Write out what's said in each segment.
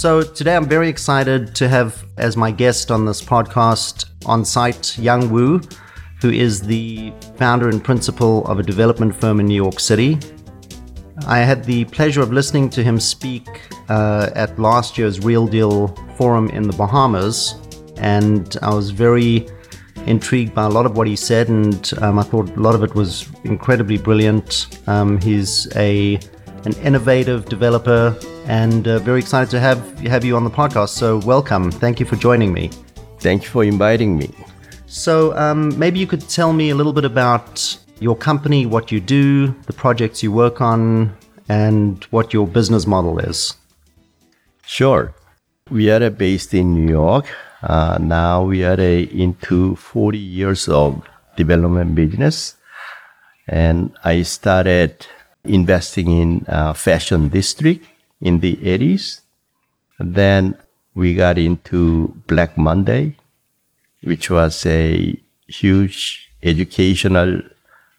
So today I'm very excited to have as my guest on this podcast on site Young Woo, who is the founder and principal of a development firm in New York City. I had the pleasure of listening to him speak uh, at last year's Real Deal Forum in the Bahamas, and I was very intrigued by a lot of what he said, and um, I thought a lot of it was incredibly brilliant. Um, he's a an innovative developer, and uh, very excited to have have you on the podcast. So welcome. Thank you for joining me. Thank you for inviting me. So um, maybe you could tell me a little bit about your company, what you do, the projects you work on, and what your business model is. Sure. We are based in New York. Uh, now we are into 40 years of development business. And I started investing in uh, fashion district in the 80s. Then we got into Black Monday, which was a huge educational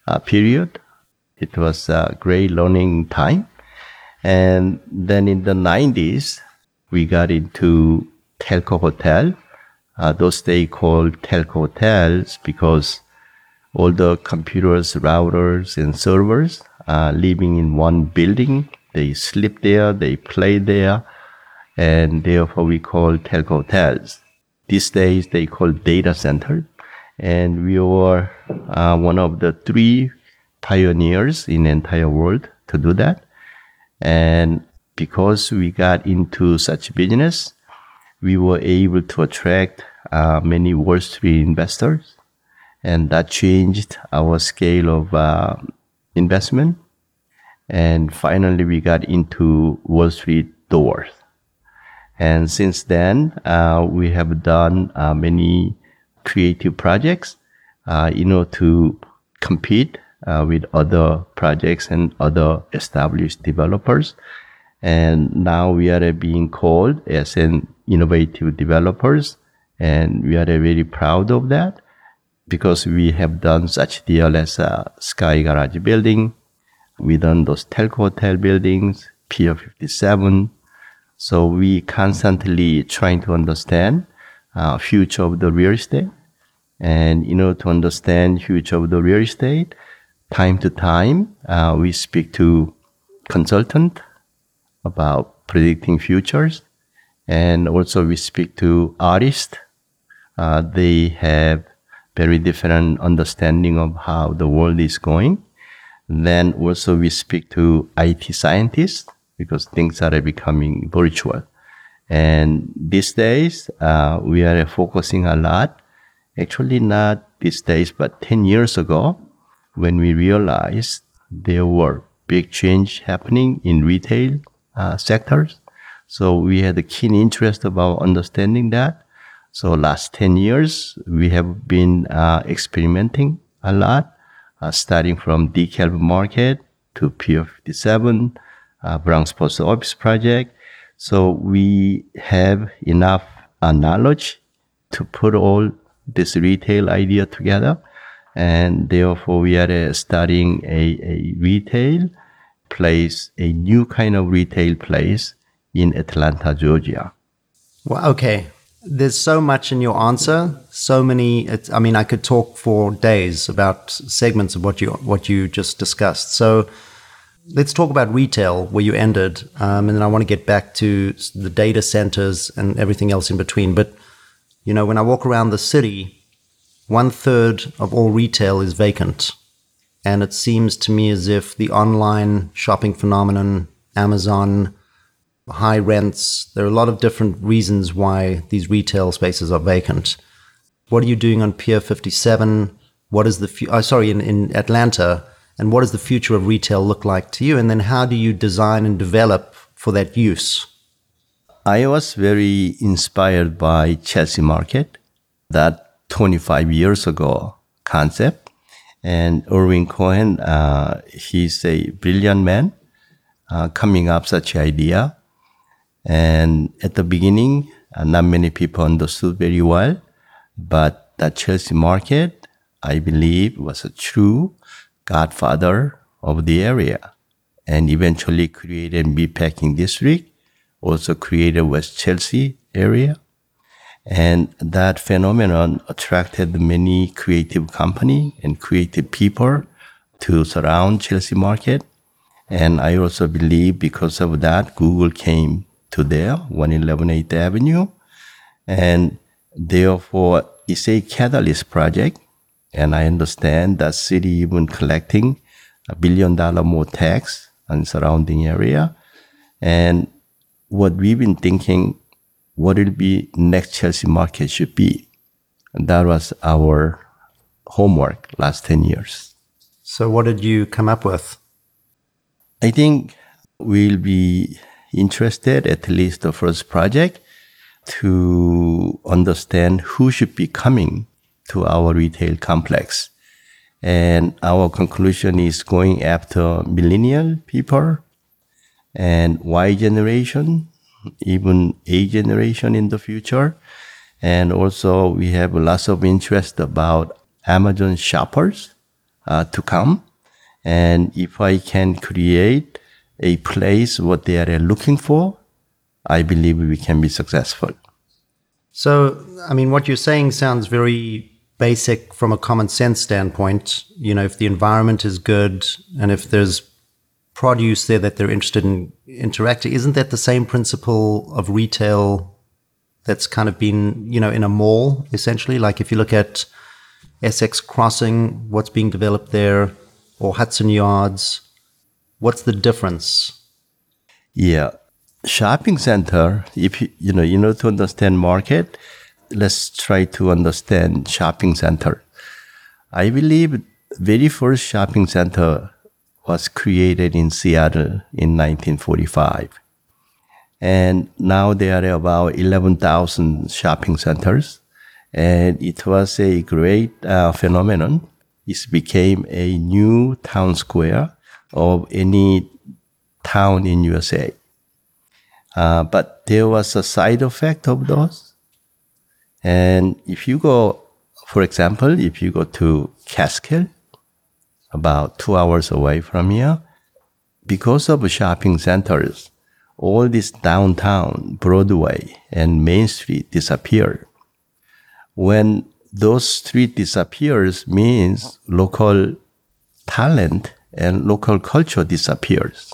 uh, period. It was a great learning time. And then in the 90s, we got into telco hotel. Uh, those they called telco hotels because all the computers, routers, and servers are living in one building. They sleep there, they play there, and therefore we call telco hotels. These days they call data center, and we were uh, one of the three pioneers in the entire world to do that. And because we got into such business, we were able to attract uh, many Wall Street investors, and that changed our scale of uh, investment. And finally, we got into Wall Street doors. And since then, uh, we have done uh, many creative projects uh, in order to compete uh, with other projects and other established developers. And now we are being called as an innovative developers. And we are very proud of that because we have done such deal as a Sky Garage building. We done those telco hotel buildings, Pier 57. So we constantly trying to understand uh, future of the real estate. And in order to understand future of the real estate, time to time, uh, we speak to consultant about predicting futures. And also we speak to artists. Uh, they have very different understanding of how the world is going. Then also we speak to IT scientists because things are becoming virtual. And these days, uh, we are focusing a lot. Actually, not these days, but 10 years ago, when we realized there were big change happening in retail uh, sectors. So we had a keen interest about understanding that. So last 10 years, we have been uh, experimenting a lot, uh, starting from DeKalb Market to Pier 57, uh, Bronx Post Office project. So we have enough knowledge to put all this retail idea together and therefore we are uh, studying a, a retail place, a new kind of retail place in Atlanta, Georgia. Well, okay. There's so much in your answer. So many. I mean, I could talk for days about segments of what you what you just discussed. So let's talk about retail, where you ended, um, and then I want to get back to the data centers and everything else in between. But you know, when I walk around the city, one third of all retail is vacant. And it seems to me as if the online shopping phenomenon, Amazon, high rents, there are a lot of different reasons why these retail spaces are vacant. What are you doing on Pier 57? What is the, fu- oh, sorry, in, in Atlanta? And what does the future of retail look like to you? And then how do you design and develop for that use? I was very inspired by Chelsea Market. That 25 years ago concept. And Irwin Cohen, uh, he's a brilliant man uh, coming up such idea. And at the beginning, uh, not many people understood very well, but the Chelsea market, I believe, was a true godfather of the area and eventually created meatpacking district, also created West Chelsea area. And that phenomenon attracted many creative company and creative people to surround Chelsea market. And I also believe because of that, Google came to there, 111 8th Avenue. And therefore, it's a catalyst project. And I understand that city even collecting a billion dollar more tax on surrounding area. And what we've been thinking, what will be next Chelsea market should be. And that was our homework last 10 years. So what did you come up with? I think we'll be interested, at least the first project, to understand who should be coming to our retail complex. And our conclusion is going after millennial people and Y generation, even A generation in the future. And also we have lots of interest about Amazon shoppers uh, to come. And if I can create a place what they are looking for, I believe we can be successful. So, I mean, what you're saying sounds very basic from a common sense standpoint. You know, if the environment is good and if there's produce there that they're interested in interacting, isn't that the same principle of retail that's kind of been, you know, in a mall essentially? Like if you look at Essex Crossing, what's being developed there, or Hudson Yards, what's the difference? Yeah, shopping center, if you, you know, you know, to understand market, let's try to understand shopping center. I believe very first shopping center was created in Seattle in 1945. And now there are about 11,000 shopping centers. And it was a great uh, phenomenon. It became a new town square of any town in USA. Uh, but there was a side effect of those. And if you go, for example, if you go to Catskill, about two hours away from here, because of shopping centers, all this downtown, Broadway, and Main Street disappeared. When those street disappears means local talent and local culture disappears.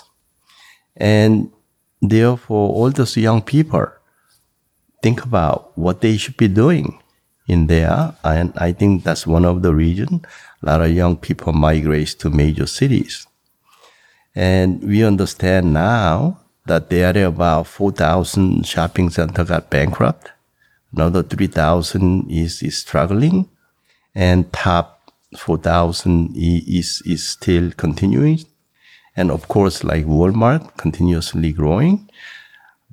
And therefore, all those young people think about what they should be doing in there. And I think that's one of the reasons a lot of young people migrate to major cities. And we understand now that there are about 4,000 shopping centers got bankrupt. Another 3,000 is, is struggling. And top 4,000 is, is still continuing. And of course, like Walmart, continuously growing.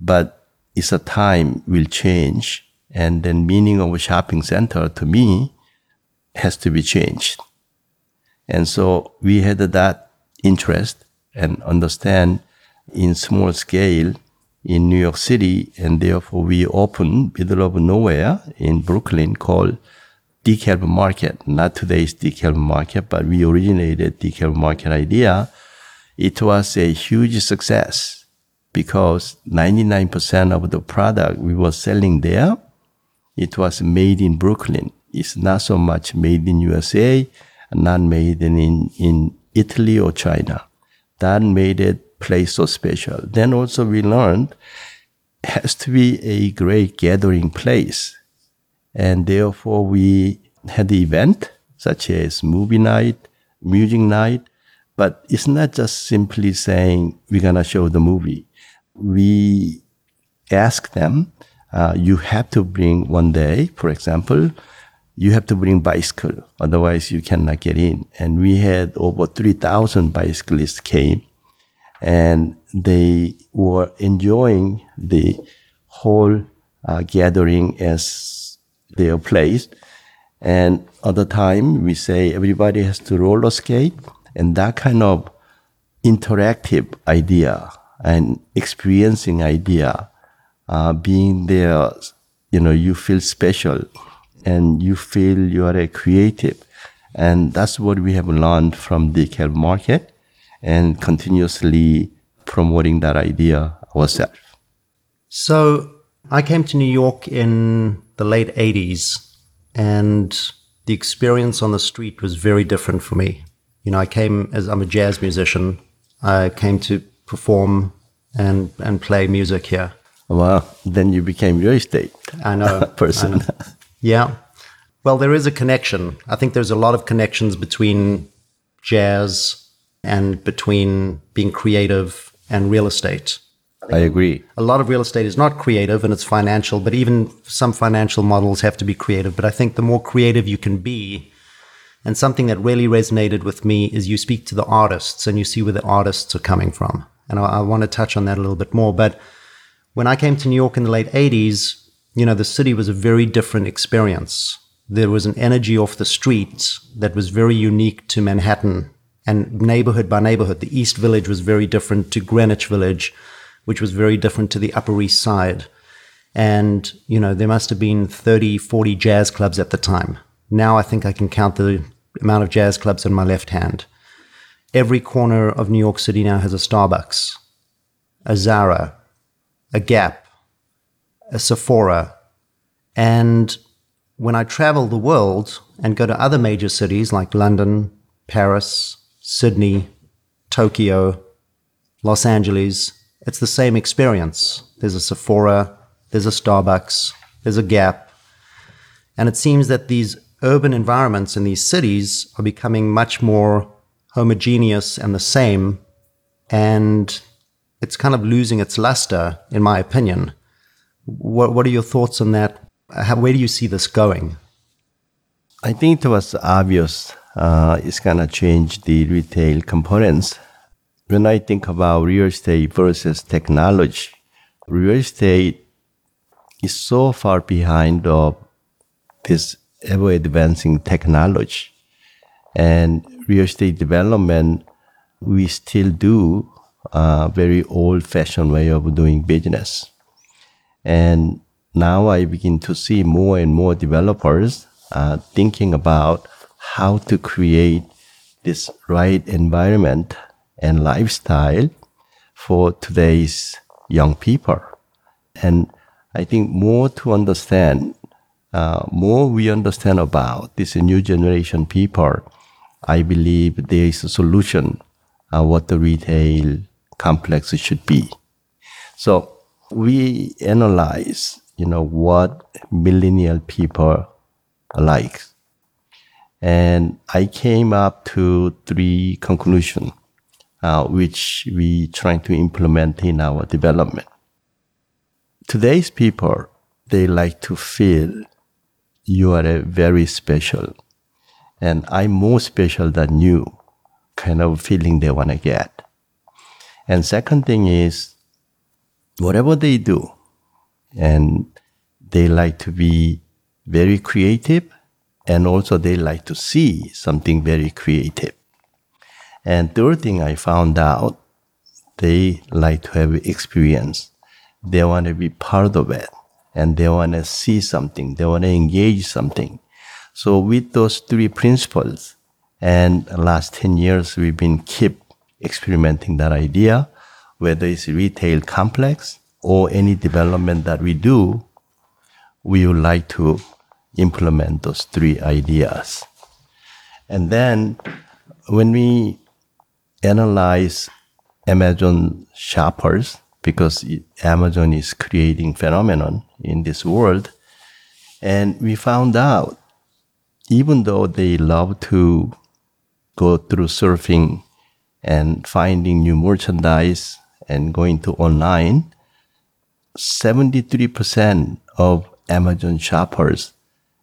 But it's a time will change. And then meaning of a shopping center to me has to be changed. And so we had that interest and understand in small scale in New York City. And therefore we opened middle of nowhere in Brooklyn called DeKalb Market. Not today's DeKalb Market, but we originated DeKalb Market idea it was a huge success because 99% of the product we were selling there, it was made in Brooklyn. It's not so much made in USA, not made in, in Italy or China. That made it place so special. Then also we learned has to be a great gathering place. And therefore we had the event such as movie night, music night, but it's not just simply saying we're going to show the movie. We ask them, uh, you have to bring one day, for example, you have to bring bicycle, otherwise you cannot get in. And we had over 3,000 bicyclists came and they were enjoying the whole uh, gathering as their place. And other time we say everybody has to roller skate and that kind of interactive idea and experiencing idea, uh, being there, you know, you feel special and you feel you are a creative. And that's what we have learned from the DeKalb market and continuously promoting that idea ourselves. So I came to New York in the late 80s, and the experience on the street was very different for me. You know, I came as I'm a jazz musician. I came to perform and and play music here. Well, then you became real estate. I know person. I know. Yeah. Well, there is a connection. I think there's a lot of connections between jazz and between being creative and real estate. I agree. A lot of real estate is not creative and it's financial, but even some financial models have to be creative. But I think the more creative you can be, and something that really resonated with me is you speak to the artists and you see where the artists are coming from. And I, I want to touch on that a little bit more. But when I came to New York in the late 80s, you know, the city was a very different experience. There was an energy off the streets that was very unique to Manhattan and neighborhood by neighborhood. The East Village was very different to Greenwich Village, which was very different to the Upper East Side. And, you know, there must have been 30, 40 jazz clubs at the time. Now I think I can count the amount of jazz clubs in my left hand. Every corner of New York City now has a Starbucks, a Zara, a Gap, a Sephora. And when I travel the world and go to other major cities like London, Paris, Sydney, Tokyo, Los Angeles, it's the same experience. There's a Sephora, there's a Starbucks, there's a Gap. And it seems that these urban environments in these cities are becoming much more homogeneous and the same. And it's kind of losing its luster, in my opinion. What, what are your thoughts on that? How, where do you see this going? I think it was obvious uh, it's going to change the retail components. When I think about real estate versus technology, real estate is so far behind of this ever advancing technology. And real estate development, we still do a very old fashioned way of doing business. And now I begin to see more and more developers uh, thinking about how to create this right environment and lifestyle for today's young people. And I think more to understand uh, more we understand about this new generation people, I believe there is a solution uh, what the retail complex should be. So we analyze, you know, what millennial people like. And I came up to three conclusions, uh, which we trying to implement in our development. Today's people, they like to feel you are a very special and I'm more special than you kind of feeling they want to get. And second thing is whatever they do and they like to be very creative and also they like to see something very creative. And third thing I found out, they like to have experience. They want to be part of it and they want to see something, they want to engage something. So with those three principles, and last 10 years, we've been keep experimenting that idea, whether it's retail complex or any development that we do, we would like to implement those three ideas. And then when we analyze Amazon shoppers, because Amazon is creating phenomenon in this world. And we found out, even though they love to go through surfing and finding new merchandise and going to online, 73% of Amazon shoppers,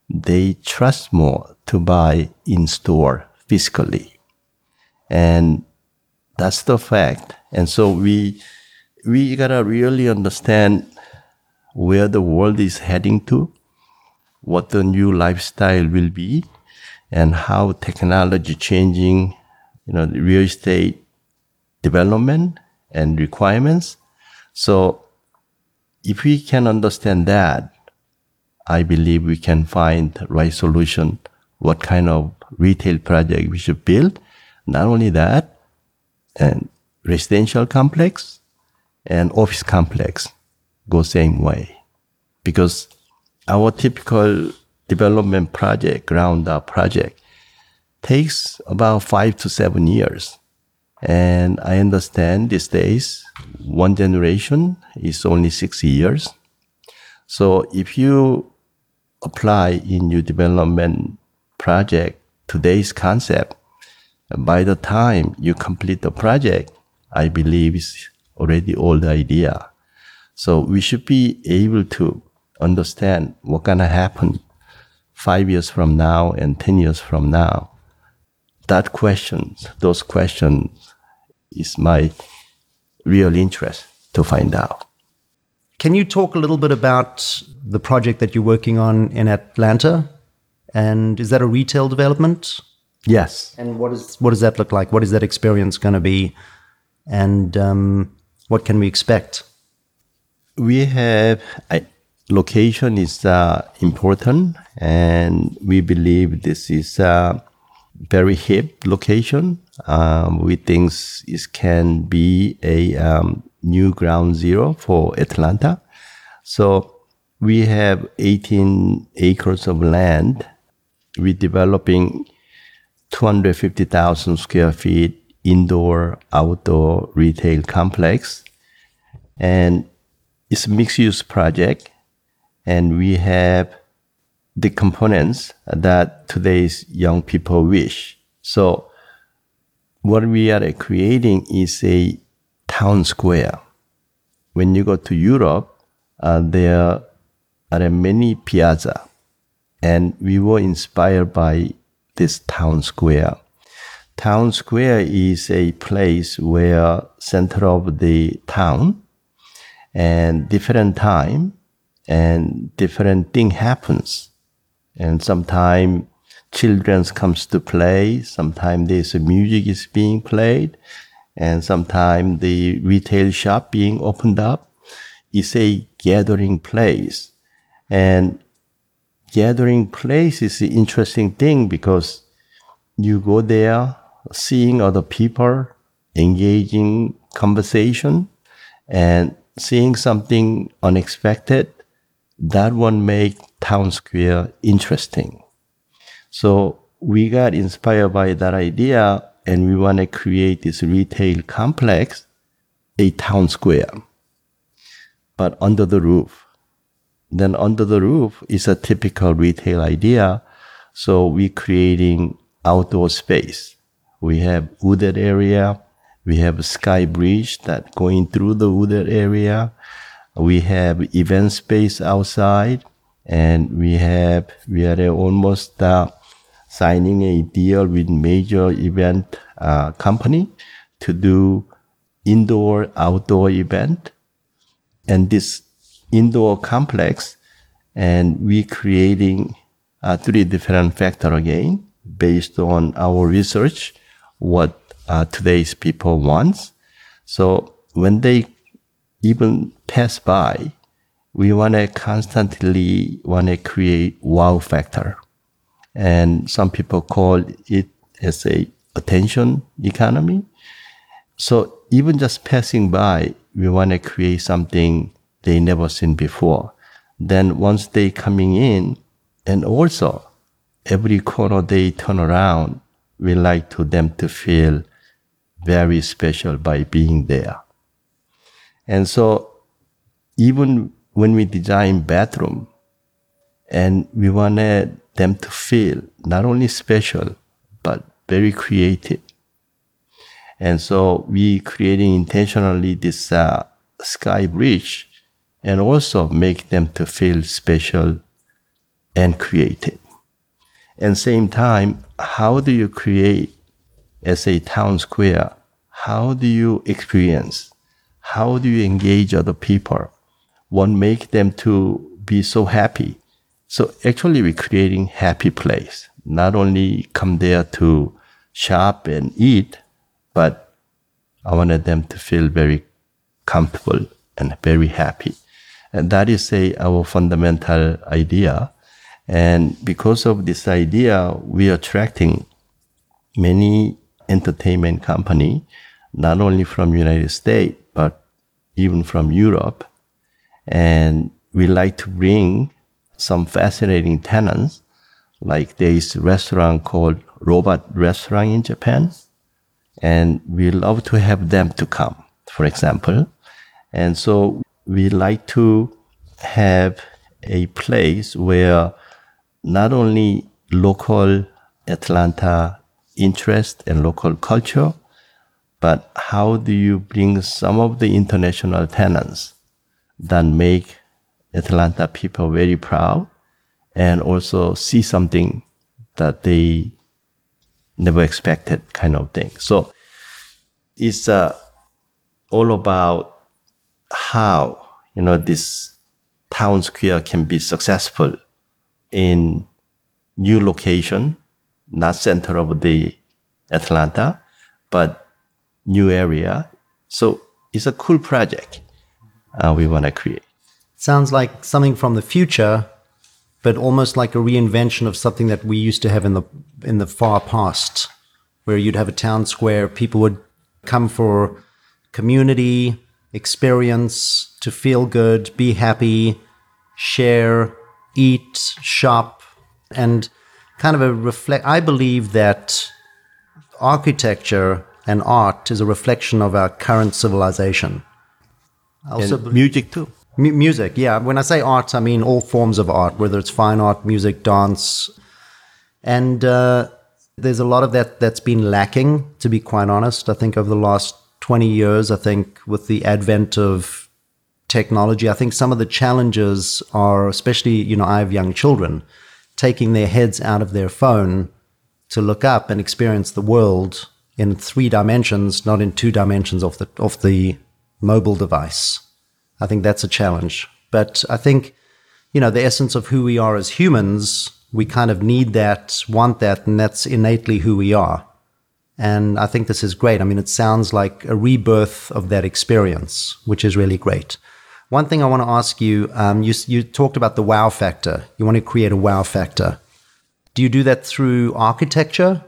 they trust more to buy in store physically. And that's the fact. And so we we gotta really understand where the world is heading to, what the new lifestyle will be, and how technology changing, you know, real estate development and requirements. So if we can understand that, I believe we can find the right solution, what kind of retail project we should build. Not only that, and residential complex, and office complex. go same way because our typical development project, ground up project, takes about five to seven years. And I understand these days, one generation is only six years. So if you apply in your development project today's concept, by the time you complete the project, I believe it's already old idea. So we should be able to understand what gonna happen five years from now and ten years from now. That questions, those questions, is my real interest to find out. Can you talk a little bit about the project that you're working on in Atlanta? And is that a retail development? Yes. And what is what does that look like? What is that experience going to be? And um, what can we expect? We have I, location is uh, important, and we believe this is a very hip location. Um, we think it can be a um, new ground zero for Atlanta. So we have 18 acres of land. We're developing 250,000 square feet indoor outdoor retail complex. And it's a mixed use project. And we have the components that today's young people wish. So what we are creating is a town square. When you go to europe uh, there are many piazza. And we were inspired by this town square. Town square is a place where center of the town and different time and different thing happens. And sometimes children comes to play sometimes there's music is being played and sometimes the retail shop being opened up. Is a gathering place. And gathering place is an interesting thing because you go there seeing other people engaging conversation and seeing something unexpected that one make town square interesting. So we got inspired by that idea and we want to create this retail complex a town square but under the roof then under the roof is a typical retail idea so we're creating outdoor space we have wooded area. We have a sky bridge that going through the wooded area. We have event space outside, and we have we are almost uh, signing a deal with major event uh, company to do indoor outdoor event, and this indoor complex, and we creating uh, three different factor again based on our research what uh, today's people wants. So when they even pass by, we want to constantly want to create wow factor. And some people call it as a attention economy. So even just passing by, we want to create something they never seen before. Then once they coming in, and also every corner they turn around, we like to them to feel very special by being there. And so even when we design bathroom and we wanted them to feel not only special but very creative. And so we creating intentionally this uh, sky bridge and also make them to feel special and creative. And same time, how do you create as a town square? How do you experience? How do you engage other people? What make them to be so happy? So actually we're creating happy place. Not only come there to shop and eat, but I wanted them to feel very comfortable and very happy. And that is a, our fundamental idea. And because of this idea, we are attracting many entertainment company, not only from United States, but even from Europe. And we like to bring some fascinating tenants, like there is a restaurant called Robot Restaurant in Japan. And we love to have them to come, for example. And so we like to have a place where not only local Atlanta interest and local culture, but how do you bring some of the international tenants that make Atlanta people very proud and also see something that they never expected kind of thing. So it's uh, all about how, you know, this town square can be successful in new location, not center of the Atlanta, but new area. So it's a cool project uh, we want to create. Sounds like something from the future, but almost like a reinvention of something that we used to have in the in the far past, where you'd have a town square, people would come for community experience, to feel good, be happy, share, eat, shop, and kind of a reflect. I believe that architecture and art is a reflection of our current civilization. Also, and music too. M- music, yeah. When I say art, I mean all forms of art, whether it's fine art, music, dance, and uh, there's a lot of that that's been lacking. To be quite honest, I think over the last 20 years, I think with the advent of technology, I think some of the challenges are, especially, you know, I have young children, taking their heads out of their phone to look up and experience the world in three dimensions, not in two dimensions of the of the mobile device. I think that's a challenge. But I think, you know, the essence of who we are as humans, we kind of need that, want that, and that's innately who we are. And I think this is great. I mean, it sounds like a rebirth of that experience, which is really great. One thing I want to ask you, um, you, you talked about the wow factor. You want to create a wow factor. Do you do that through architecture?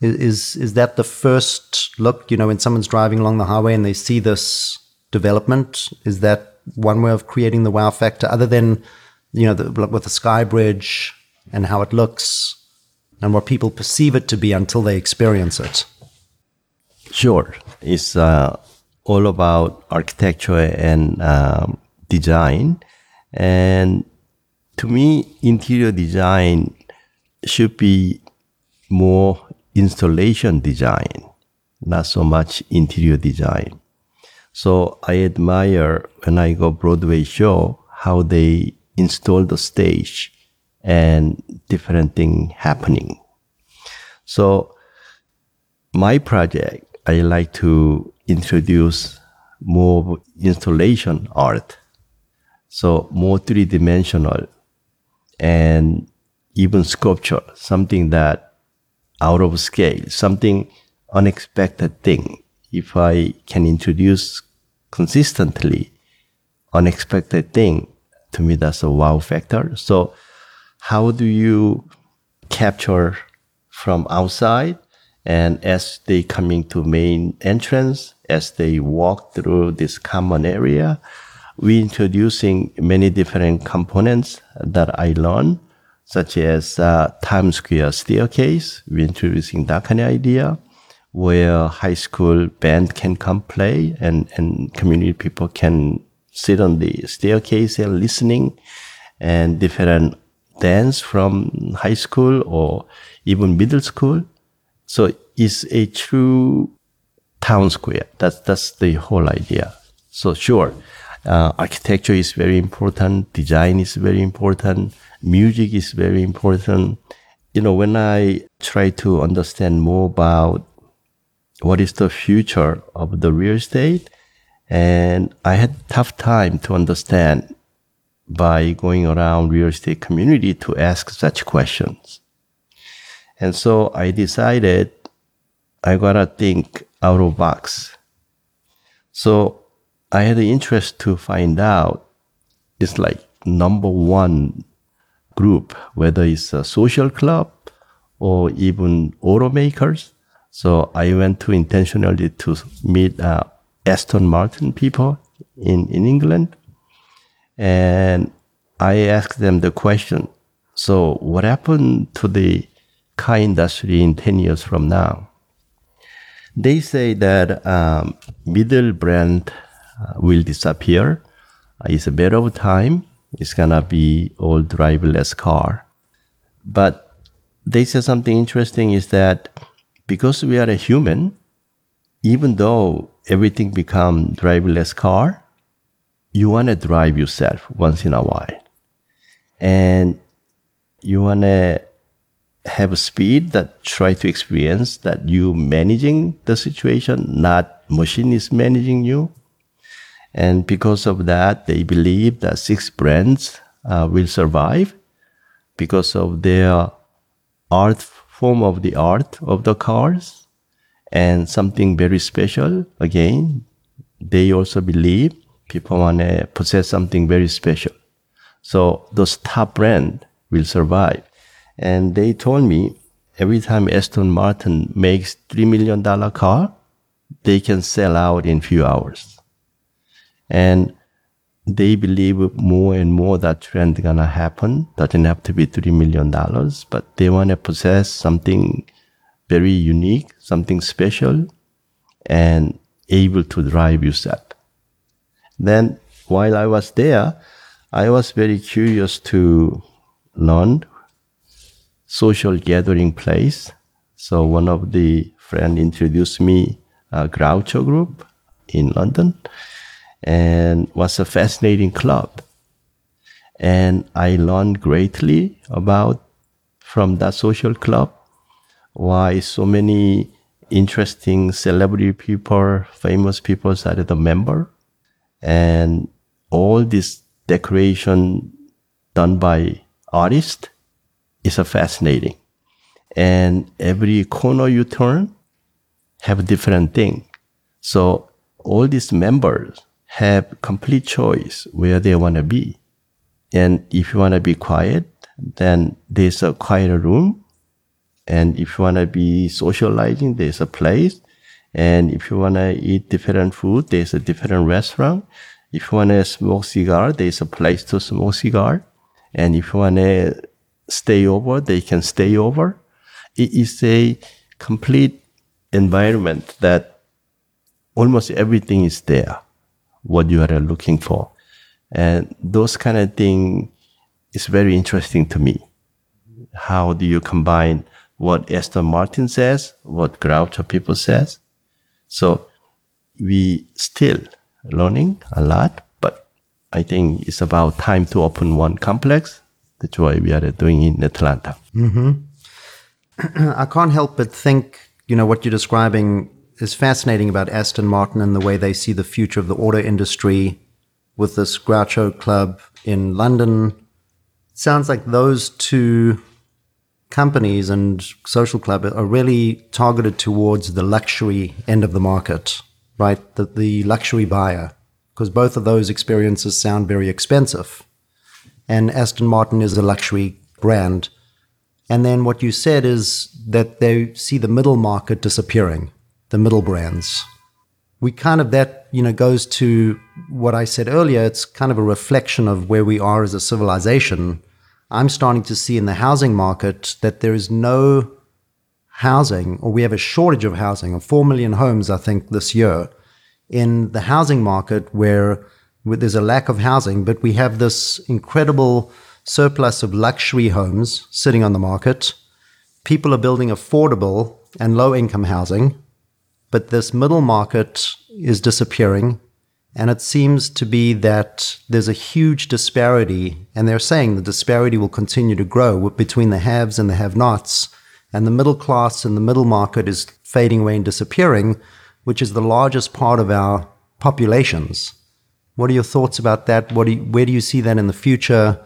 Is is that the first look? You know, when someone's driving along the highway and they see this development, is that one way of creating the wow factor? Other than you know, the, with the sky bridge and how it looks and what people perceive it to be until they experience it. Sure, it's uh, all about architecture and um, design, and to me, interior design should be more installation design, not so much interior design. So I admire when I go Broadway show how they install the stage and different thing happening. So my project, I like to introduce more installation art. So more three dimensional and even sculpture, something that out of scale, something unexpected thing. If I can introduce consistently unexpected thing, to me that's a wow factor. So how do you capture from outside and as they coming to main entrance, as they walk through this common area, we introducing many different components that I learned such as uh, Times Square staircase. We're introducing that kind of idea where high school band can come play and, and community people can sit on the staircase and listening and different dance from high school or even middle school. So it's a true town square. That's, that's the whole idea. So sure, uh, architecture is very important. Design is very important music is very important. You know, when I try to understand more about what is the future of the real estate, and I had tough time to understand by going around real estate community to ask such questions. And so I decided I gotta think out of box. So I had the interest to find out it's like number one group, whether it's a social club or even automakers. So I went to intentionally to meet uh, Aston Martin people in, in England. And I asked them the question. So what happened to the car industry in 10 years from now? They say that um, middle brand uh, will disappear. Uh, it's a matter of time. It's gonna be all driverless car. But they said something interesting is that because we are a human, even though everything become driverless car, you want to drive yourself once in a while. And you want to have a speed that try to experience that you managing the situation, not machine is managing you. And because of that, they believe that six brands uh, will survive because of their art form of the art of the cars and something very special. Again, they also believe people want to possess something very special. So those top brand will survive. And they told me every time Aston Martin makes $3 million car, they can sell out in few hours. And they believe more and more that trend gonna happen. Doesn't have to be $3 million, but they want to possess something very unique, something special, and able to drive yourself. Then while I was there, I was very curious to learn social gathering place. So one of the friend introduced me a Groucho group in London and was a fascinating club. And I learned greatly about from that social club why so many interesting celebrity people, famous people started a member and all this decoration done by artists a fascinating. And every corner you turn have a different thing. So all these members have complete choice where they want to be. And if you want to be quiet, then there's a quieter room. And if you want to be socializing, there's a place. And if you want to eat different food, there's a different restaurant. If you want to smoke cigar, there's a place to smoke cigar. And if you want to stay over, they can stay over. It is a complete environment that almost everything is there, what you are looking for. And those kind of thing is very interesting to me. How do you combine what Aston Martin says, what Groucho people says, so we still learning a lot, but I think it's about time to open one complex. That's why we are doing in Atlanta. Mm-hmm. I can't help but think, you know, what you're describing is fascinating about Aston Martin and the way they see the future of the auto industry with this Groucho Club in London. It sounds like those two companies and social club are really targeted towards the luxury end of the market, right? The, the luxury buyer, because both of those experiences sound very expensive. And Aston Martin is a luxury brand. And then what you said is that they see the middle market disappearing, the middle brands. We kind of, that, you know, goes to what I said earlier. It's kind of a reflection of where we are as a civilization I'm starting to see in the housing market that there is no housing, or we have a shortage of housing of 4 million homes, I think, this year in the housing market where, there's a lack of housing, but we have this incredible surplus of luxury homes sitting on the market. People are building affordable and low income housing, but this middle market is disappearing and it seems to be that there's a huge disparity, and they're saying the disparity will continue to grow between the haves and the have nots. And the middle class and the middle market is fading away and disappearing, which is the largest part of our populations. What are your thoughts about that? What do you, where do you see that in the future?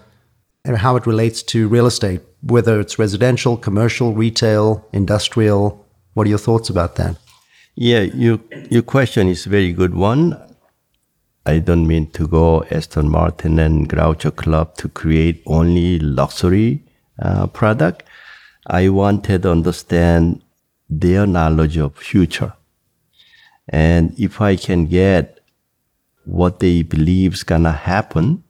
And how it relates to real estate, whether it's residential, commercial, retail, industrial? What are your thoughts about that? Yeah, your, your question is a very good one. I don't mean to go Aston Martin and Groucho Club to create only luxury uh, product. I wanted to understand their knowledge of future. And if I can get what they believe is gonna happen,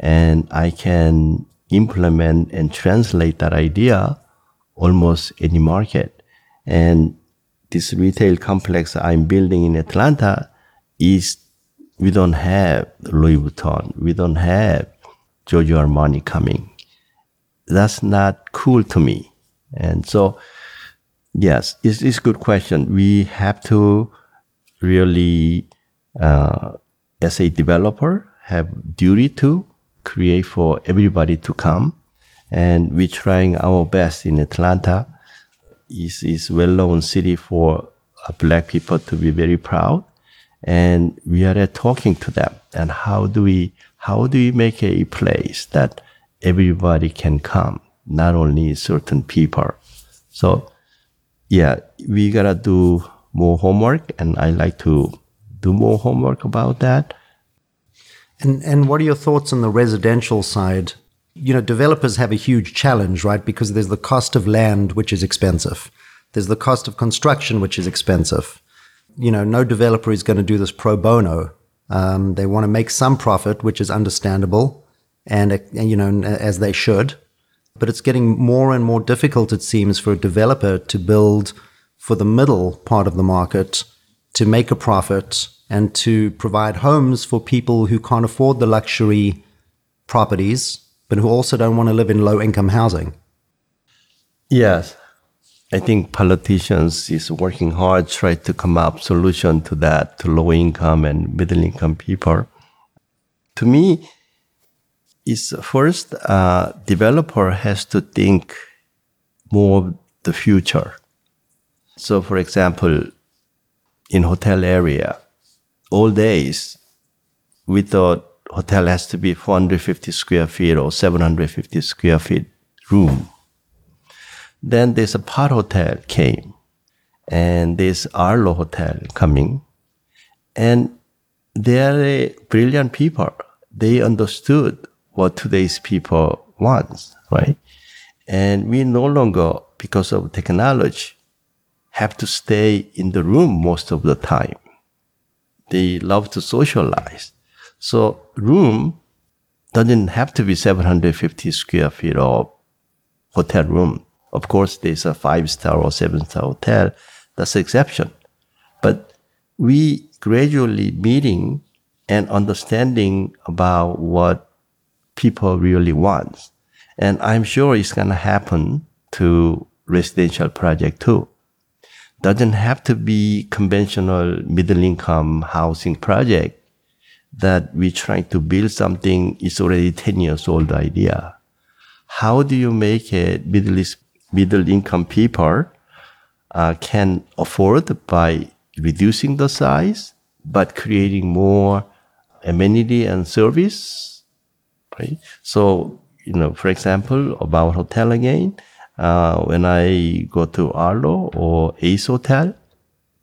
and I can implement and translate that idea almost any market. And this retail complex I'm building in Atlanta is we don't have Louis Vuitton, we don't have Giorgio Armani coming. That's not cool to me. And so, yes, it's, it's a good question. We have to really, uh, as a developer, have duty to create for everybody to come. And we're trying our best in Atlanta. is is well-known city for uh, black people to be very proud. And we are talking to them. And how do we, how do we make a place that everybody can come, not only certain people? So yeah, we gotta do more homework and I like to do more homework about that. And and what are your thoughts on the residential side? You know, developers have a huge challenge, right? Because there's the cost of land, which is expensive. There's the cost of construction, which is expensive. You know, no developer is going to do this pro bono. Um, they want to make some profit, which is understandable, and uh, you know, as they should. But it's getting more and more difficult, it seems, for a developer to build for the middle part of the market to make a profit and to provide homes for people who can't afford the luxury properties, but who also don't want to live in low income housing. Yes. I think politicians is working hard try to come up solution to that to low income and middle income people. To me, is first uh, developer has to think more of the future. So, for example, in hotel area, all days, we thought hotel has to be 450 square feet or 750 square feet room. Then there's a Pod Hotel came, and there's Arlo Hotel coming, and they are brilliant people. They understood what today's people wants, right? And we no longer, because of technology, have to stay in the room most of the time. They love to socialize. So room doesn't have to be 750 square feet of hotel room. Of course, there's a five star or seven star hotel. That's exception. But we gradually meeting and understanding about what people really want. And I'm sure it's going to happen to residential project too doesn't have to be conventional middle income housing project that we're trying to build something is already 10 years old idea. How do you make it middle, middle income people uh, can afford by reducing the size, but creating more amenity and service, right? So, you know, for example, about hotel again, uh, when I go to Arlo or Ace Hotel,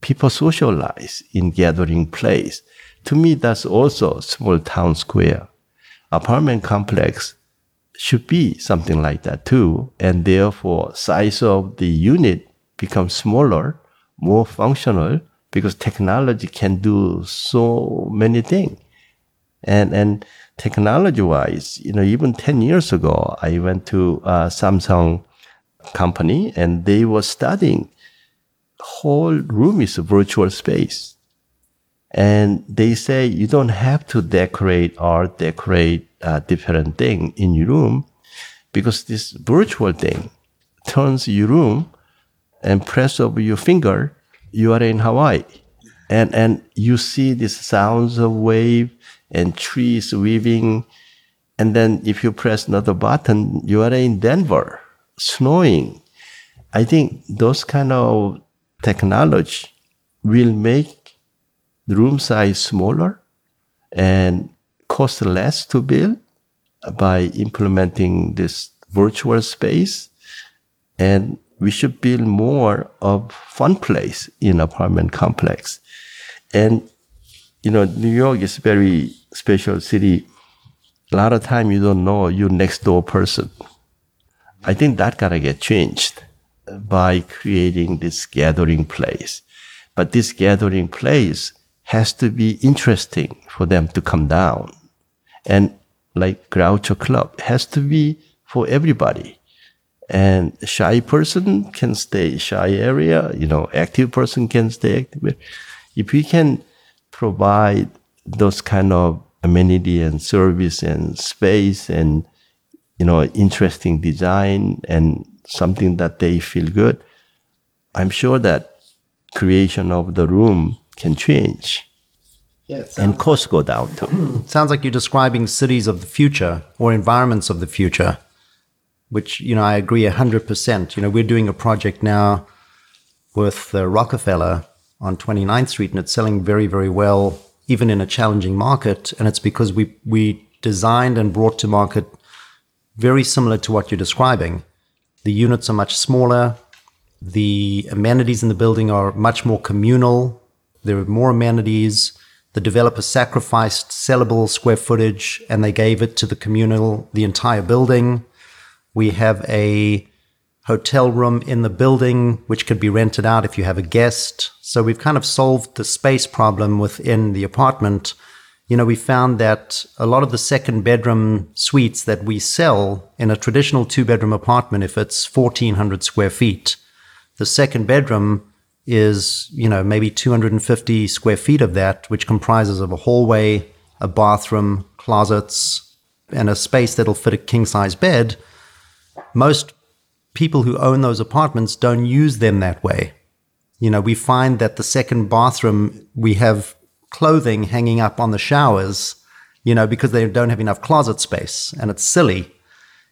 people socialize in gathering place. To me, that's also small town square. Apartment complex should be something like that too, and therefore size of the unit becomes smaller, more functional because technology can do so many things. And and technology wise, you know, even ten years ago, I went to uh, Samsung company and they were studying whole room is a virtual space. And they say you don't have to decorate or decorate a different thing in your room because this virtual thing turns your room and press over your finger you are in hawaii. And and you see these sounds of wave and trees weaving and then if you press another button you are in denver snowing, I think those kind of technology will make the room size smaller and cost less to build by implementing this virtual space. And we should build more of fun place in apartment complex. And, you know, New York is very special city. A lot of time you don't know your next door person. I think that gotta get changed by creating this gathering place. But this gathering place has to be interesting for them to come down. And like Groucho Club has to be for everybody. And shy person can stay shy area, you know, active person can stay active. If we can provide those kind of amenity and service and space and, you know, interesting design and something that they feel good, I'm sure that creation of the room can change. Yeah, and costs go down too. sounds like you're describing cities of the future or environments of the future, which, you know, I agree 100%. You know, we're doing a project now with uh, Rockefeller on 29th Street and it's selling very, very well, even in a challenging market. And it's because we, we designed and brought to market very similar to what you're describing. The units are much smaller. The amenities in the building are much more communal. There are more amenities. The developer sacrificed sellable square footage and they gave it to the communal, the entire building. We have a hotel room in the building, which could be rented out if you have a guest. So we've kind of solved the space problem within the apartment. You know, we found that a lot of the second bedroom suites that we sell in a traditional two bedroom apartment, if it's 1400 square feet, the second bedroom is, you know, maybe 250 square feet of that, which comprises of a hallway, a bathroom, closets, and a space that'll fit a king size bed. Most people who own those apartments don't use them that way. You know, we find that the second bathroom, we have clothing hanging up on the showers, you know, because they don't have enough closet space and it's silly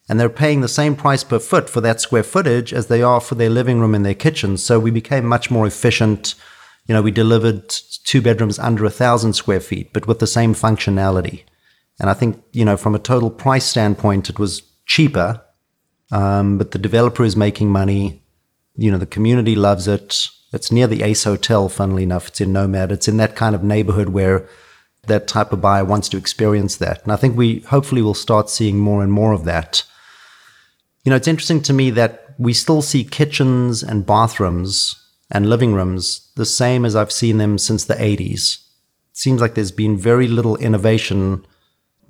and they're paying the same price per foot for that square footage as they are for their living room and their kitchen. So we became much more efficient. You know, we delivered two bedrooms under a thousand square feet, but with the same functionality. And I think, you know, from a total price standpoint, it was cheaper. Um, but the developer is making money. You know, the community loves it. It's near the Ace Hotel, funnily enough. It's in Nomad. It's in that kind of neighborhood where that type of buyer wants to experience that. And I think we hopefully will start seeing more and more of that you know, it's interesting to me that we still see kitchens and bathrooms and living rooms the same as I've seen them since the 80s. It seems like there's been very little innovation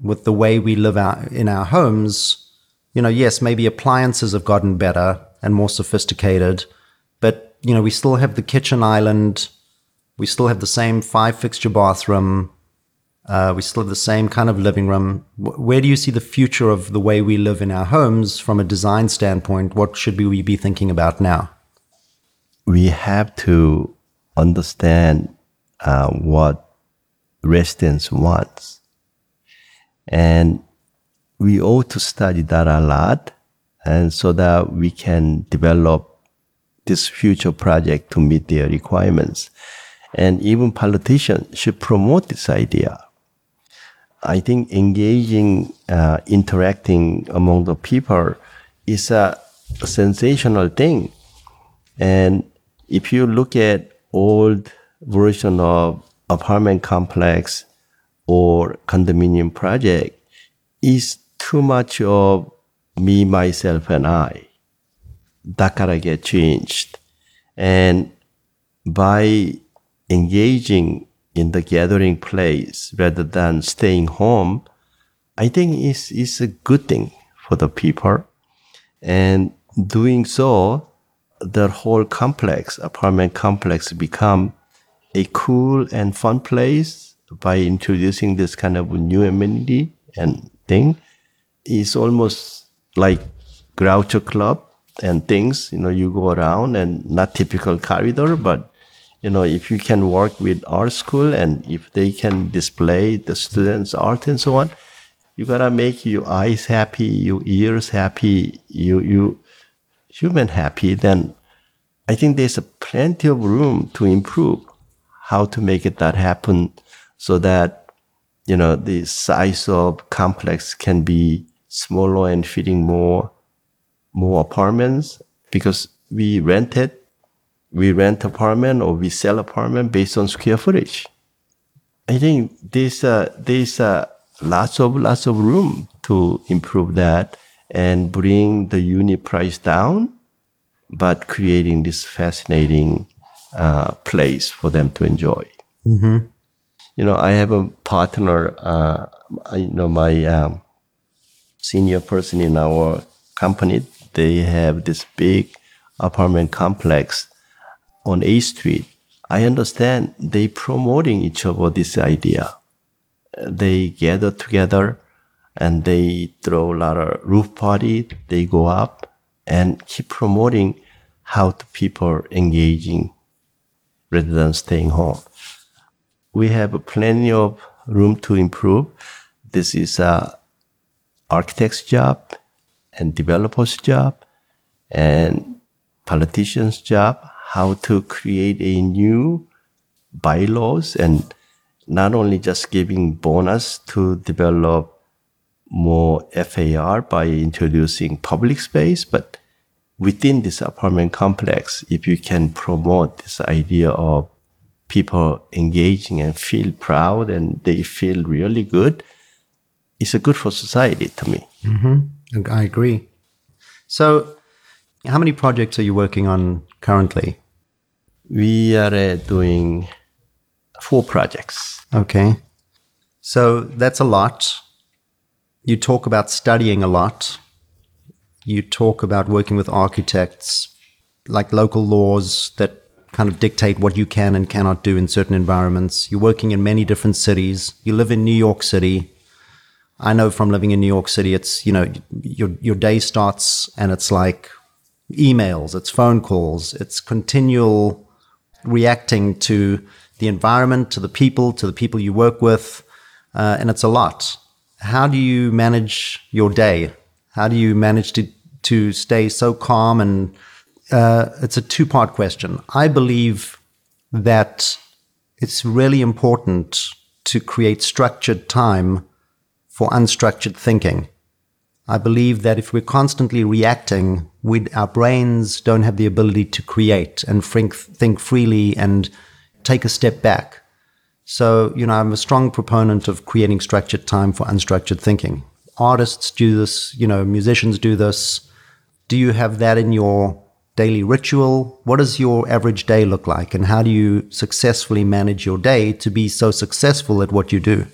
with the way we live our, in our homes. You know, yes, maybe appliances have gotten better and more sophisticated, you know, we still have the kitchen island. We still have the same five fixture bathroom. Uh, we still have the same kind of living room. Where do you see the future of the way we live in our homes from a design standpoint? What should we be thinking about now? We have to understand uh, what residents want. And we ought to study that a lot and so that we can develop this future project to meet their requirements. And even politicians should promote this idea I think engaging, uh, interacting among the people is a, sensational thing. And if you look at old version of apartment complex or condominium project, is too much of me, myself, and I. That gotta get changed. And by engaging in the gathering place rather than staying home, I think is is a good thing for the people. And doing so, the whole complex, apartment complex, become a cool and fun place by introducing this kind of new amenity and thing. It's almost like Groucho Club and things. You know, you go around and not typical corridor, but you know, if you can work with art school and if they can display the students' art and so on, you gotta make your eyes happy, your ears happy, you you human happy. Then I think there's a plenty of room to improve how to make it that happen, so that you know the size of complex can be smaller and fitting more more apartments because we rented we rent apartment or we sell apartment based on square footage. I think there's uh, there's uh, lots of lots of room to improve that and bring the unit price down, but creating this fascinating uh, place for them to enjoy. Mm-hmm. You know, I have a partner. Uh, you know, my um, senior person in our company, they have this big apartment complex on A Street. I understand they promoting each other this idea. They gather together and they throw a lot of roof party. They go up and keep promoting how the people engaging rather than staying home. We have plenty of room to improve. This is a architect's job and developer's job and politician's job how to create a new bylaws and not only just giving bonus to develop more FAR by introducing public space, but within this apartment complex, if you can promote this idea of people engaging and feel proud and they feel really good, it's a good for society to me. Mm-hmm. I agree. So, how many projects are you working on currently? We are uh, doing four projects. Okay. So that's a lot. You talk about studying a lot. You talk about working with architects, like local laws that kind of dictate what you can and cannot do in certain environments. You're working in many different cities. You live in New York City. I know from living in New York City, it's, you know, your, your day starts and it's like emails, it's phone calls, it's continual reacting to the environment, to the people, to the people you work with, uh, and it's a lot. How do you manage your day? How do you manage to to stay so calm? And uh, it's a two part question. I believe that it's really important to create structured time for unstructured thinking. I believe that if we're constantly reacting, our brains don't have the ability to create and think, think freely and take a step back. So, you know, I'm a strong proponent of creating structured time for unstructured thinking. Artists do this, you know, musicians do this. Do you have that in your daily ritual? What does your average day look like? And how do you successfully manage your day to be so successful at what you do?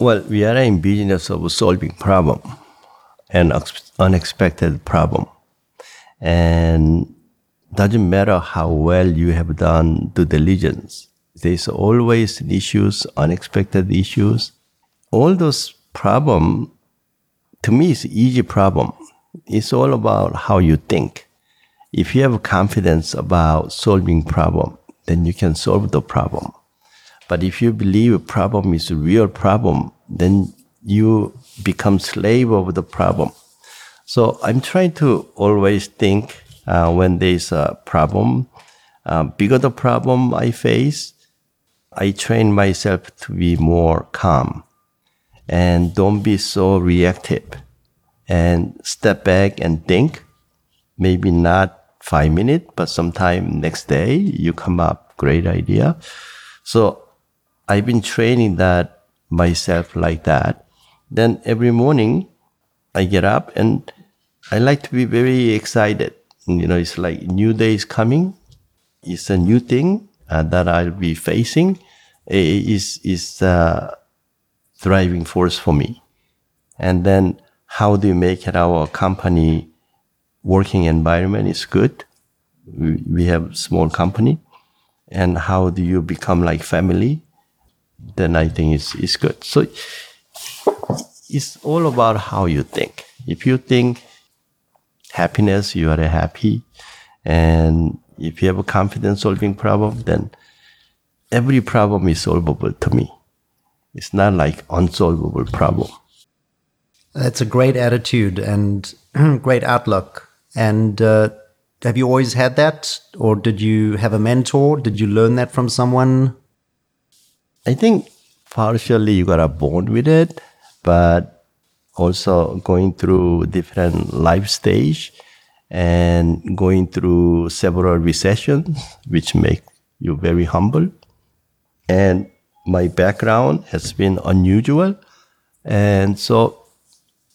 Well, we are in business of solving problem, an unexpected problem, and doesn't matter how well you have done due diligence. There's always issues, unexpected issues. All those problem, to me, is easy problem. It's all about how you think. If you have confidence about solving problem, then you can solve the problem. But if you believe a problem is a real problem, then you become slave of the problem. So I'm trying to always think uh, when there's a problem, uh, bigger the problem I face, I train myself to be more calm and don't be so reactive and step back and think. Maybe not five minutes, but sometime next day you come up great idea. So I've been training that myself like that. Then every morning I get up and I like to be very excited. You know, it's like new day is coming. It's a new thing uh, that I'll be facing. It is is a driving force for me. And then how do you make it our company working environment is good? We have small company. And how do you become like family? Then I think it's, it's good. So it's all about how you think. If you think happiness, you are happy. And if you have a confidence solving problem, then every problem is solvable to me. It's not like unsolvable problem. That's a great attitude and great outlook. And uh, have you always had that? Or did you have a mentor? Did you learn that from someone? I think partially you got born with it, but also going through different life stage and going through several recessions, which make you very humble. And my background has been unusual, and so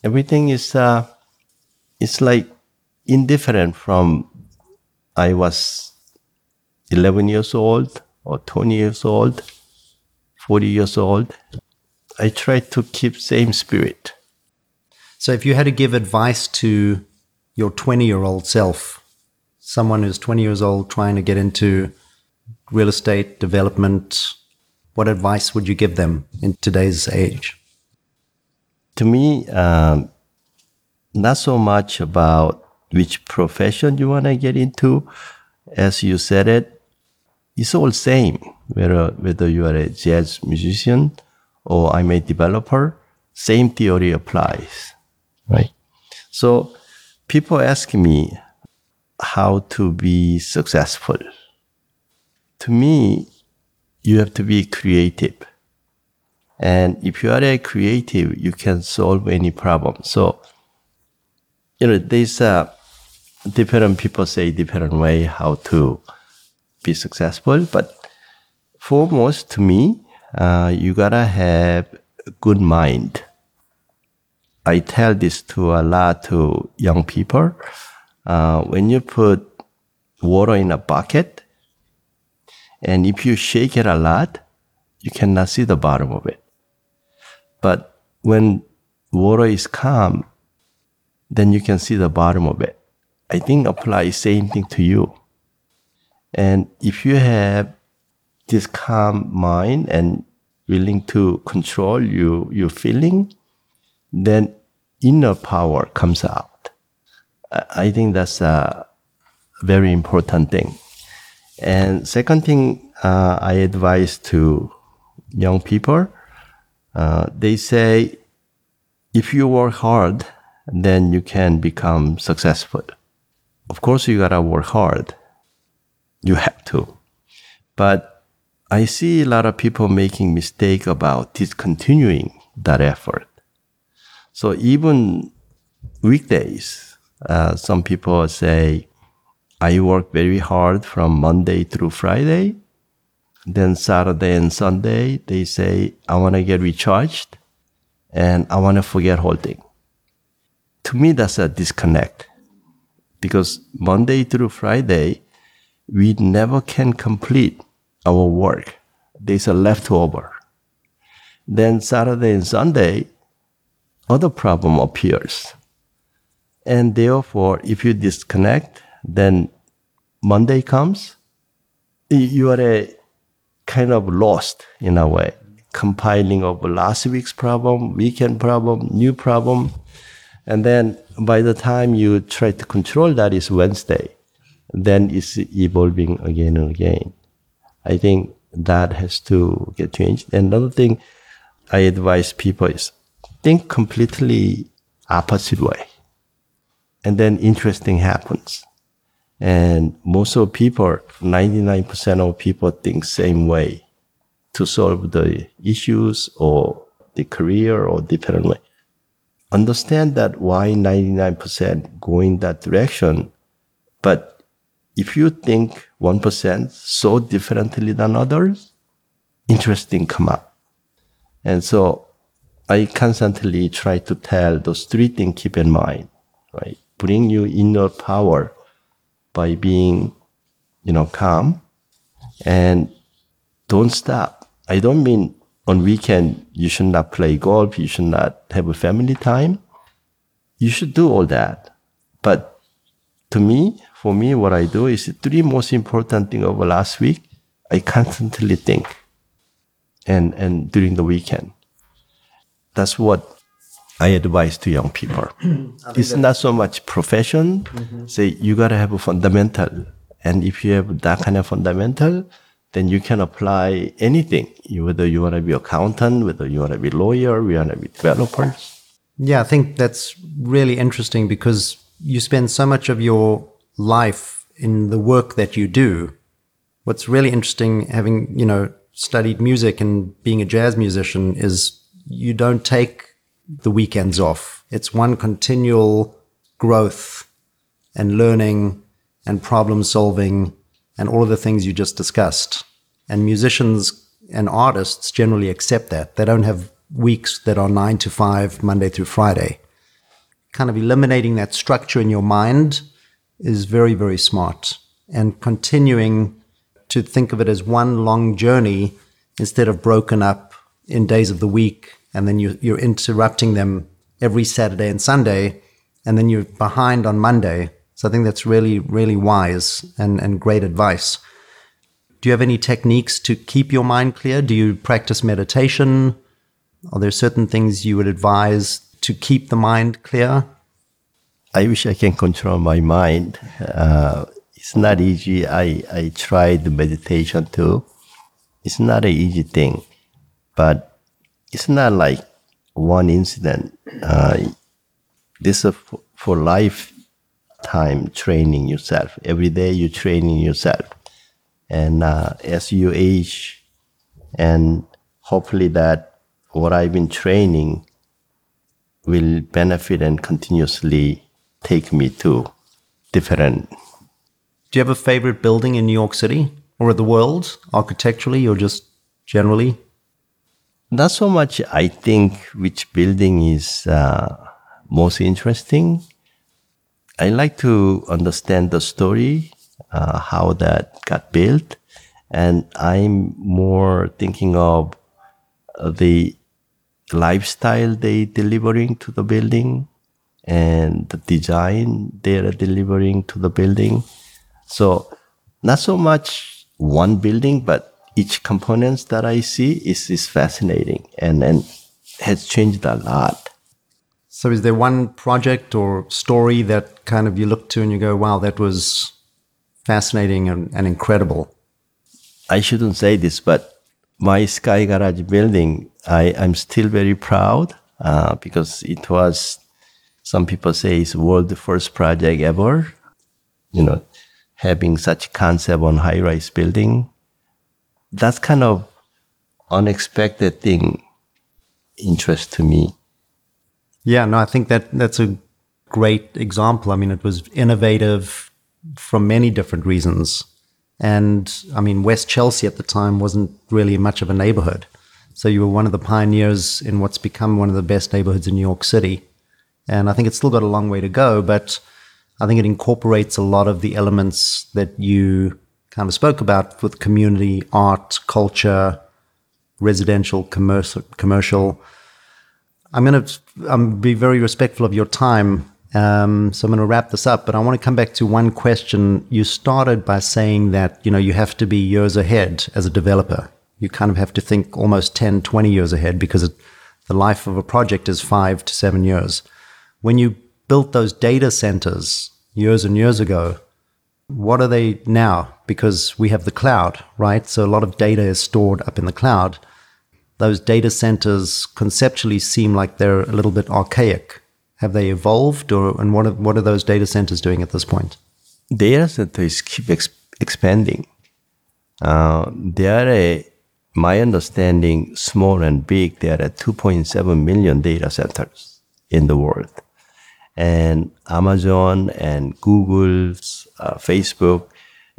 everything is uh, it's like indifferent from I was 11 years old or 20 years old 40 years old, I try to keep same spirit. So if you had to give advice to your 20 year old self, someone who's 20 years old trying to get into real estate development, what advice would you give them in today's age? To me, um, not so much about which profession you want to get into. As you said it, it's all same. Whether, whether you are a jazz musician or I'm a developer, same theory applies, right? So people ask me how to be successful. To me, you have to be creative. And if you are a creative, you can solve any problem. So, you know, there's a different people say different way how to be successful. But foremost to me, uh, you gotta have a good mind. I tell this to a lot to young people. Uh, when you put water in a bucket, and if you shake it a lot, you cannot see the bottom of it. But when water is calm, then you can see the bottom of it. I think apply same thing to you. And if you have this calm mind and willing to control you, your feeling, then inner power comes out. I think that's a very important thing. And second thing uh, I advise to young people, uh, they say, if you work hard, then you can become successful. Of course, you gotta work hard. You have to. But I see a lot of people making mistake about discontinuing that effort. So even weekdays, uh, some people say, I work very hard from Monday through Friday. Then Saturday and Sunday, they say, I want to get recharged and I want to forget whole thing. To me, that's a disconnect because Monday through Friday, we never can complete our work. There's a leftover. Then Saturday and Sunday, other problem appears. And therefore, if you disconnect, then Monday comes, you are a kind of lost in a way, compiling of last week's problem, weekend problem, new problem. And then by the time you try to control that is Wednesday, then it's evolving again and again. I think that has to get changed. And another thing I advise people is think completely opposite way. And then interesting happens. And most of people, 99% of people think same way to solve the issues or the career or different way. Understand that why 99% going that direction. But if you think 1% so differently than others, interesting come up. And so I constantly try to tell those three things keep in mind, right? Bring you inner power by being, you know, calm and don't stop. I don't mean on weekend you should not play golf, you should not have a family time. You should do all that. But to me, for me, what I do is the three most important thing over last week. I constantly think and, and during the weekend. That's what I advise to young people. it's not so much profession. Mm-hmm. Say you gotta have a fundamental, and if you have that kind of fundamental, then you can apply anything. Whether you want to be accountant, whether you want to be lawyer, you want to be developer. Yeah, I think that's really interesting because you spend so much of your life in the work that you do. What's really interesting, having you know studied music and being a jazz musician, is you don't take the weekends off. It's one continual growth and learning and problem solving and all of the things you just discussed. And musicians and artists generally accept that. They don't have weeks that are nine to five, Monday through Friday. Kind of eliminating that structure in your mind is very, very smart. And continuing to think of it as one long journey instead of broken up in days of the week and then you, you're interrupting them every Saturday and Sunday, and then you're behind on Monday. So I think that's really, really wise and, and great advice. Do you have any techniques to keep your mind clear? Do you practice meditation? Are there certain things you would advise to keep the mind clear? I wish I can control my mind. Uh, it's not easy. I, I tried meditation too. It's not an easy thing, but it's not like one incident. Uh, this is for, for lifetime training yourself. Every day you're training yourself. And uh, as you age, and hopefully that what I've been training will benefit and continuously take me to different. Do you have a favorite building in New York City or the world, architecturally or just generally? Not so much, I think, which building is uh, most interesting. I like to understand the story, uh, how that got built, and I'm more thinking of uh, the lifestyle they delivering to the building and the design they're delivering to the building. So not so much one building, but each components that I see is, is fascinating and, and has changed a lot. So is there one project or story that kind of you look to and you go, wow, that was fascinating and, and incredible? I shouldn't say this, but my Sky Garage building, I, I'm still very proud uh, because it was, some people say it's world first project ever. You know, having such concept on high rise building that's kind of unexpected thing interest to me. Yeah, no, I think that that's a great example. I mean, it was innovative from many different reasons. And I mean, West Chelsea at the time wasn't really much of a neighborhood. So you were one of the pioneers in what's become one of the best neighborhoods in New York City. And I think it's still got a long way to go, but I think it incorporates a lot of the elements that you kind of spoke about with community, art, culture, residential, commercial. I'm going to be very respectful of your time. Um, so I'm going to wrap this up, but I want to come back to one question. You started by saying that, you know, you have to be years ahead as a developer. You kind of have to think almost 10, 20 years ahead because it, the life of a project is five to seven years. When you built those data centers years and years ago, what are they now? Because we have the cloud, right? So a lot of data is stored up in the cloud. Those data centers conceptually seem like they're a little bit archaic. Have they evolved, or and what are, what are those data centers doing at this point? Data centers keep ex- expanding. Uh, they are a, my understanding, small and big. There are 2.7 million data centers in the world and Amazon and Google's uh, Facebook,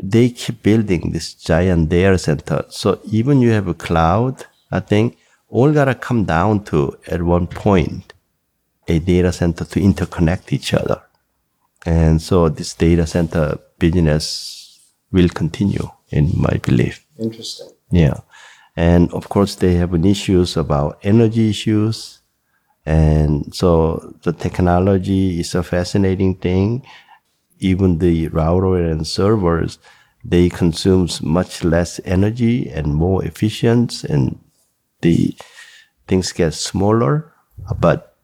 they keep building this giant data center. So even you have a cloud, I think all gotta come down to at one point a data center to interconnect each other. And so this data center business will continue in my belief. Interesting. Yeah. And of course they have an issues about energy issues and so the technology is a fascinating thing. Even the router and servers, they consume much less energy and more efficient and the things get smaller. But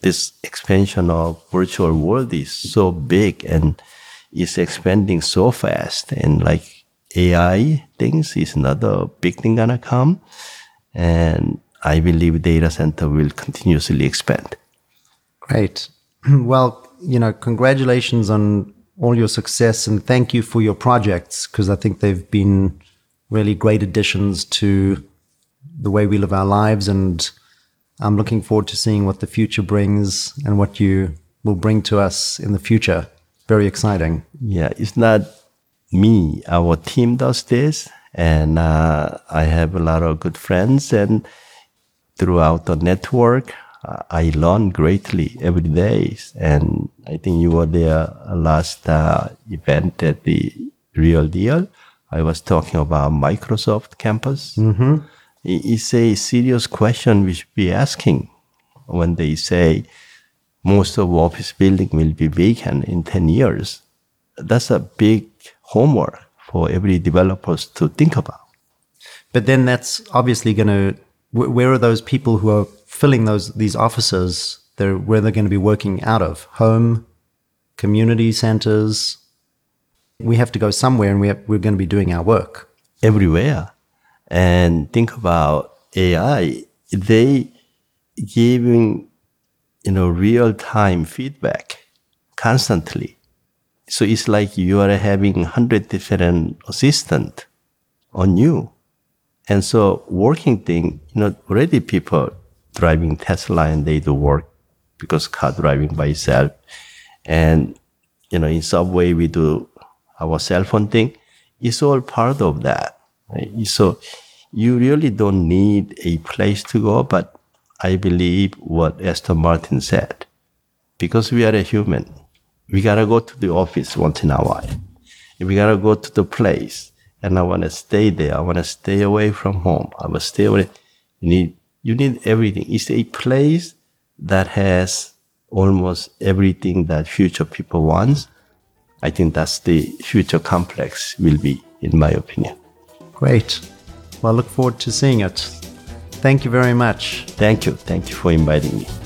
this expansion of virtual world is so big and is expanding so fast and like AI things is another big thing gonna come. And I believe data center will continuously expand. Great. Well, you know, congratulations on all your success and thank you for your projects because I think they've been really great additions to the way we live our lives. And I'm looking forward to seeing what the future brings and what you will bring to us in the future. Very exciting. Yeah, it's not me. Our team does this, and uh, I have a lot of good friends and throughout the network. Uh, I learn greatly every day. And I think you were there last uh, event at the Real Deal. I was talking about Microsoft campus. Mm-hmm. It's a serious question we should be asking when they say most of office building will be vacant in 10 years. That's a big homework for every developers to think about. But then that's obviously going to, where are those people who are filling those, these offices? They're, where they're going to be working out of home, community centers. We have to go somewhere and we have, we're going to be doing our work everywhere. And think about AI. They giving you know, real time feedback constantly. So it's like you are having hundred different assistant on you. And so working thing, you know, already people driving Tesla and they do work because car driving by itself. And, you know, in subway, we do our cell phone thing. It's all part of that. Right? So you really don't need a place to go, but I believe what Aston Martin said. Because we are a human, we gotta go to the office once in a while. We gotta go to the place, and I wanna stay there. I wanna stay away from home. I wanna stay away. You need, you need everything. It's a place that has almost everything that future people wants. I think that's the future complex will be, in my opinion. Great. Well, I look forward to seeing it. Thank you very much. Thank you. Thank you for inviting me.